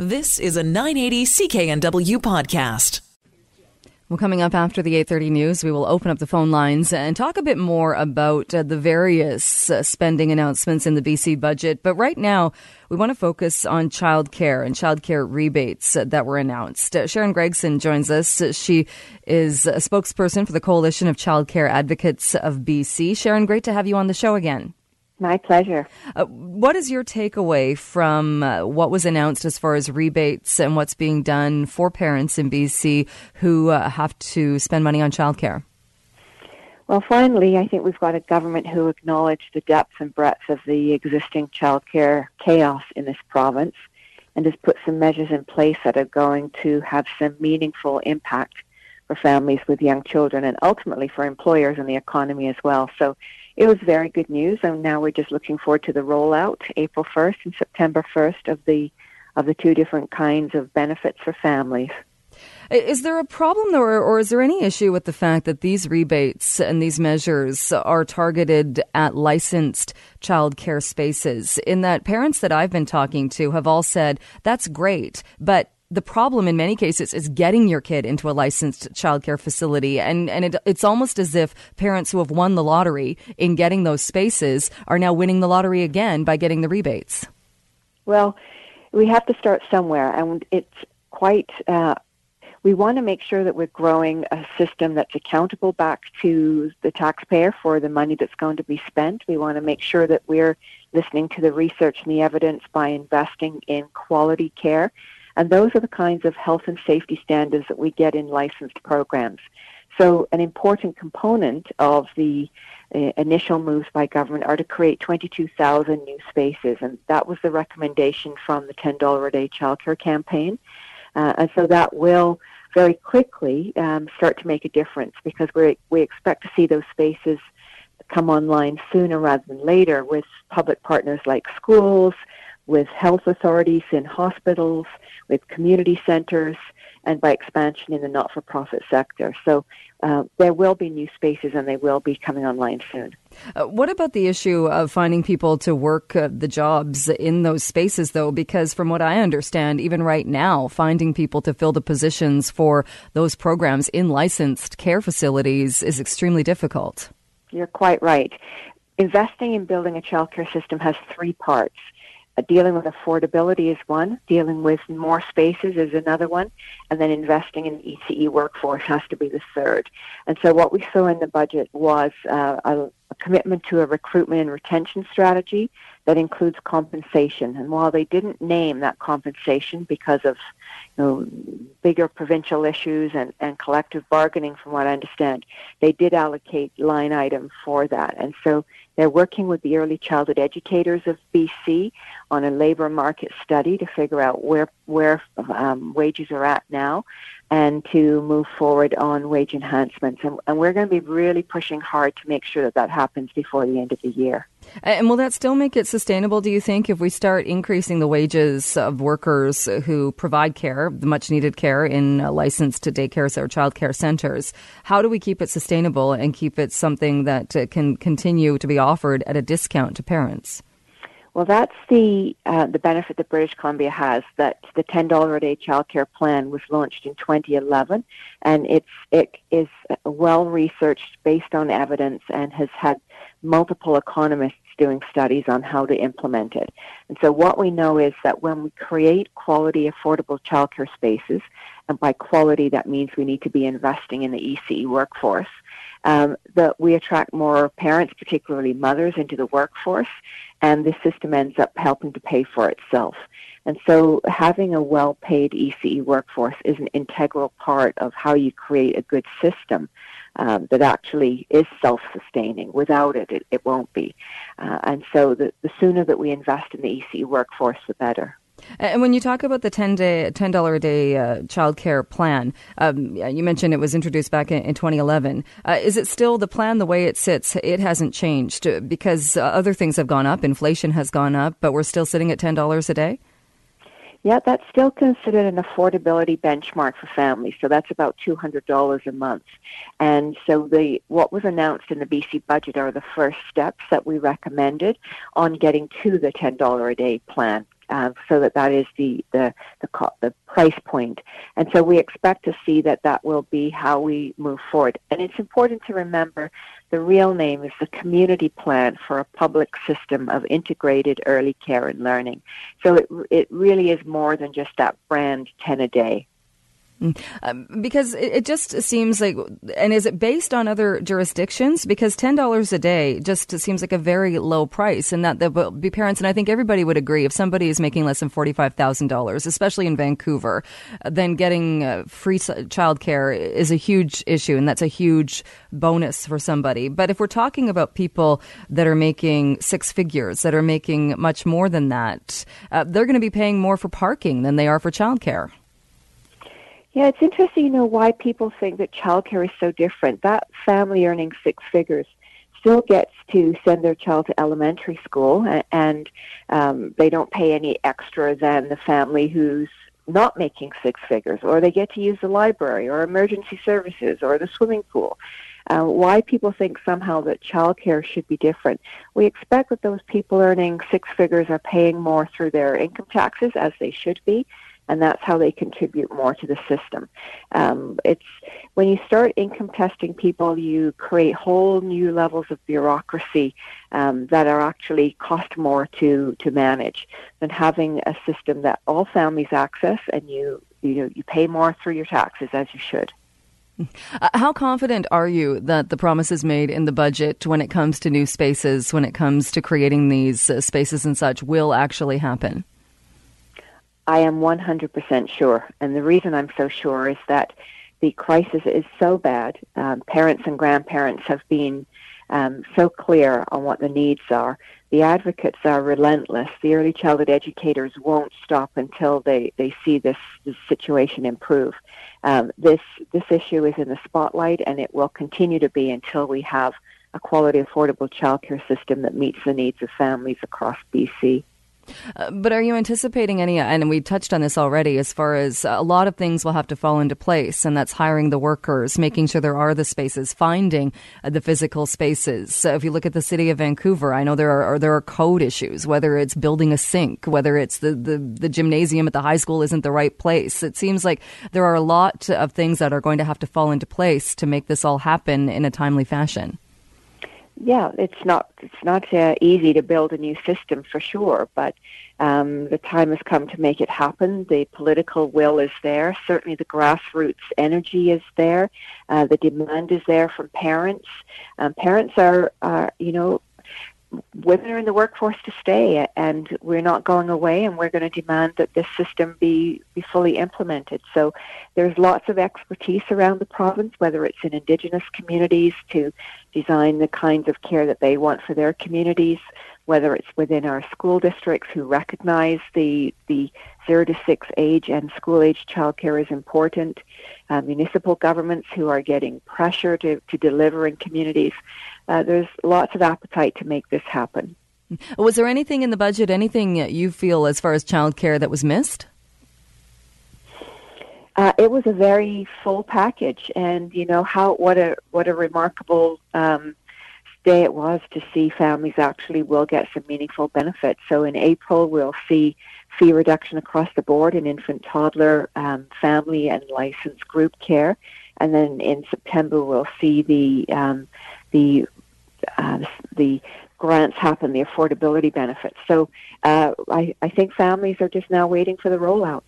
This is a 980 CKNW podcast. Well, coming up after the 8:30 news, we will open up the phone lines and talk a bit more about uh, the various uh, spending announcements in the BC budget. But right now, we want to focus on childcare and childcare rebates uh, that were announced. Uh, Sharon Gregson joins us. She is a spokesperson for the Coalition of Childcare Advocates of BC. Sharon, great to have you on the show again. My pleasure. Uh, what is your takeaway from uh, what was announced as far as rebates and what's being done for parents in BC who uh, have to spend money on childcare? Well, finally, I think we've got a government who acknowledge the depth and breadth of the existing childcare chaos in this province and has put some measures in place that are going to have some meaningful impact for families with young children and ultimately for employers and the economy as well. So it was very good news, and now we're just looking forward to the rollout April 1st and September 1st of the of the two different kinds of benefits for families. Is there a problem, or, or is there any issue with the fact that these rebates and these measures are targeted at licensed childcare spaces? In that parents that I've been talking to have all said that's great, but the problem in many cases is getting your kid into a licensed childcare facility. And, and it, it's almost as if parents who have won the lottery in getting those spaces are now winning the lottery again by getting the rebates. Well, we have to start somewhere, and it's quite. Uh, we want to make sure that we're growing a system that's accountable back to the taxpayer for the money that's going to be spent. We want to make sure that we're listening to the research and the evidence by investing in quality care and those are the kinds of health and safety standards that we get in licensed programs. So an important component of the uh, initial moves by government are to create 22,000 new spaces, and that was the recommendation from the $10 a day childcare campaign. Uh, and so that will very quickly um, start to make a difference because we we expect to see those spaces come online sooner rather than later with public partners like schools, with health authorities in hospitals, with community centers, and by expansion in the not-for-profit sector. So uh, there will be new spaces and they will be coming online soon. Uh, what about the issue of finding people to work uh, the jobs in those spaces, though? Because from what I understand, even right now, finding people to fill the positions for those programs in licensed care facilities is extremely difficult. You're quite right. Investing in building a childcare system has three parts. Uh, dealing with affordability is one, dealing with more spaces is another one, and then investing in the ECE workforce has to be the third. And so what we saw in the budget was uh, a, a commitment to a recruitment and retention strategy that includes compensation. And while they didn't name that compensation because of you know, bigger provincial issues and, and collective bargaining, from what I understand, they did allocate line item for that. And so they're working with the early childhood educators of BC on a labor market study to figure out where where um, wages are at now, and to move forward on wage enhancements. And, and we're going to be really pushing hard to make sure that that happens before the end of the year. And will that still make it sustainable, do you think, if we start increasing the wages of workers who provide care, the much needed care in licensed daycares or child care centers? How do we keep it sustainable and keep it something that uh, can continue to be offered at a discount to parents? Well, that's the uh, the benefit that British Columbia has. That the ten dollar a day childcare plan was launched in 2011, and it's it is well researched, based on evidence, and has had multiple economists doing studies on how to implement it. And so what we know is that when we create quality, affordable childcare spaces, and by quality that means we need to be investing in the ECE workforce, um, that we attract more parents, particularly mothers, into the workforce, and this system ends up helping to pay for itself. And so having a well-paid ECE workforce is an integral part of how you create a good system um, that actually is self-sustaining. Without it, it, it won't be. Uh, and so the, the sooner that we invest in the ECE workforce, the better. And when you talk about the ten day, ten dollar a day uh, child care plan, um, you mentioned it was introduced back in, in 2011. Uh, is it still the plan the way it sits? It hasn't changed uh, because uh, other things have gone up, inflation has gone up, but we're still sitting at ten dollars a day. Yeah, that's still considered an affordability benchmark for families. So that's about $200 a month. And so the what was announced in the BC budget are the first steps that we recommended on getting to the $10 a day plan uh, so that that is the the the, co- the price point. And so we expect to see that that will be how we move forward. And it's important to remember the real name is the Community Plan for a Public System of Integrated Early Care and Learning. So it, it really is more than just that brand 10 a day. Um, because it, it, just seems like, and is it based on other jurisdictions? Because ten dollars a day just seems like a very low price, and that there will be parents, and I think everybody would agree, if somebody is making less than forty five thousand dollars, especially in Vancouver, then getting uh, free childcare is a huge issue, and that's a huge bonus for somebody. But if we're talking about people that are making six figures, that are making much more than that, uh, they're going to be paying more for parking than they are for childcare. Yeah, it's interesting, you know, why people think that childcare is so different. That family earning six figures still gets to send their child to elementary school, and um, they don't pay any extra than the family who's not making six figures, or they get to use the library, or emergency services, or the swimming pool. Uh, why people think somehow that childcare should be different. We expect that those people earning six figures are paying more through their income taxes, as they should be, and that's how they contribute more to the system. Um, it's when you start income testing people, you create whole new levels of bureaucracy um, that are actually cost more to to manage than having a system that all families access and you you know you pay more through your taxes as you should. Uh, how confident are you that the promises made in the budget when it comes to new spaces, when it comes to creating these uh, spaces and such, will actually happen? I am 100% sure. And the reason I'm so sure is that the crisis is so bad. Um, parents and grandparents have been um, so clear on what the needs are. The advocates are relentless. The early childhood educators won't stop until they, they see this, this situation improve. Um, this this issue is in the spotlight, and it will continue to be until we have a quality, affordable childcare system that meets the needs of families across BC. Uh, but are you anticipating any, and we touched on this already, as far as a lot of things will have to fall into place, and that's hiring the workers, making sure there are the spaces, finding uh, the physical spaces. So if you look at the city of Vancouver, I know there are there are code issues, whether it's building a sink, whether it's the, the, the gymnasium at the high school isn't the right place. It seems like there are a lot of things that are going to have to fall into place to make this all happen in a timely fashion yeah, it's not it's not uh, easy to build a new system for sure, but um, the time has come to make it happen. The political will is there. Certainly, the grassroots energy is there. Uh, the demand is there from parents. Um, parents are, are, you know, women are in the workforce to stay, and we're not going away, and we're going to demand that this system be, be fully implemented. So there's lots of expertise around the province, whether it's in Indigenous communities to design the kinds of care that they want for their communities, whether it's within our school districts who recognize the, the zero to six age and school age childcare is important, uh, municipal governments who are getting pressure to, to deliver in communities. Uh, there's lots of appetite to make this happen. Was there anything in the budget, anything you feel as far as childcare that was missed? Uh, it was a very full package, and you know how what a what a remarkable um, day it was to see families actually will get some meaningful benefits. So in April, we'll see fee reduction across the board in infant, toddler, um, family, and licensed group care, and then in September we'll see the um, the uh, the grants happen, the affordability benefits. So uh, I, I think families are just now waiting for the rollout.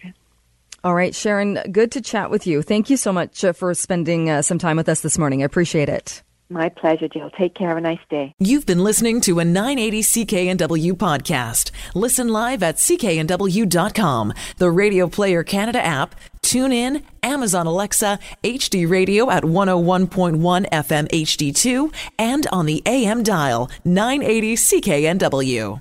All right, Sharon, good to chat with you. Thank you so much uh, for spending uh, some time with us this morning. I appreciate it. My pleasure, Jill. Take care. Have a nice day. You've been listening to a 980 CKNW podcast. Listen live at cknw.com, the Radio Player Canada app, TuneIn, Amazon Alexa, HD Radio at 101.1 FM HD2, and on the AM dial 980 CKNW.